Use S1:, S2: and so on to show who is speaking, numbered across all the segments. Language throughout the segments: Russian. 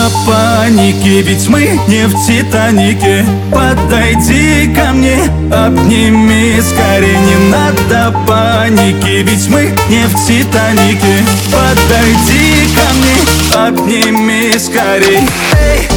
S1: Надо паники, ведь мы не в Титанике. Подойди ко мне, обними скорее Не надо паники, ведь мы не в Титанике. Подойди ко мне, обними скорей Эй,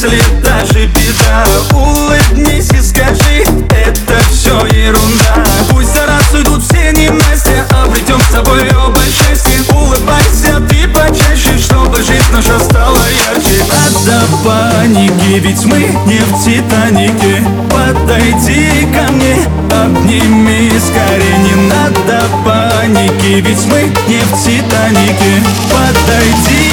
S1: если даже беда. Улыбнись и скажи, это все ерунда. Пусть за раз уйдут все ненастья, обретем с тобой оба счастье Улыбайся ты почаще, чтобы жизнь наша стала ярче. Надо паники, ведь мы не в Титанике Подойди ко мне, обними скорее. Не надо паники, ведь мы не в Титанике Подойди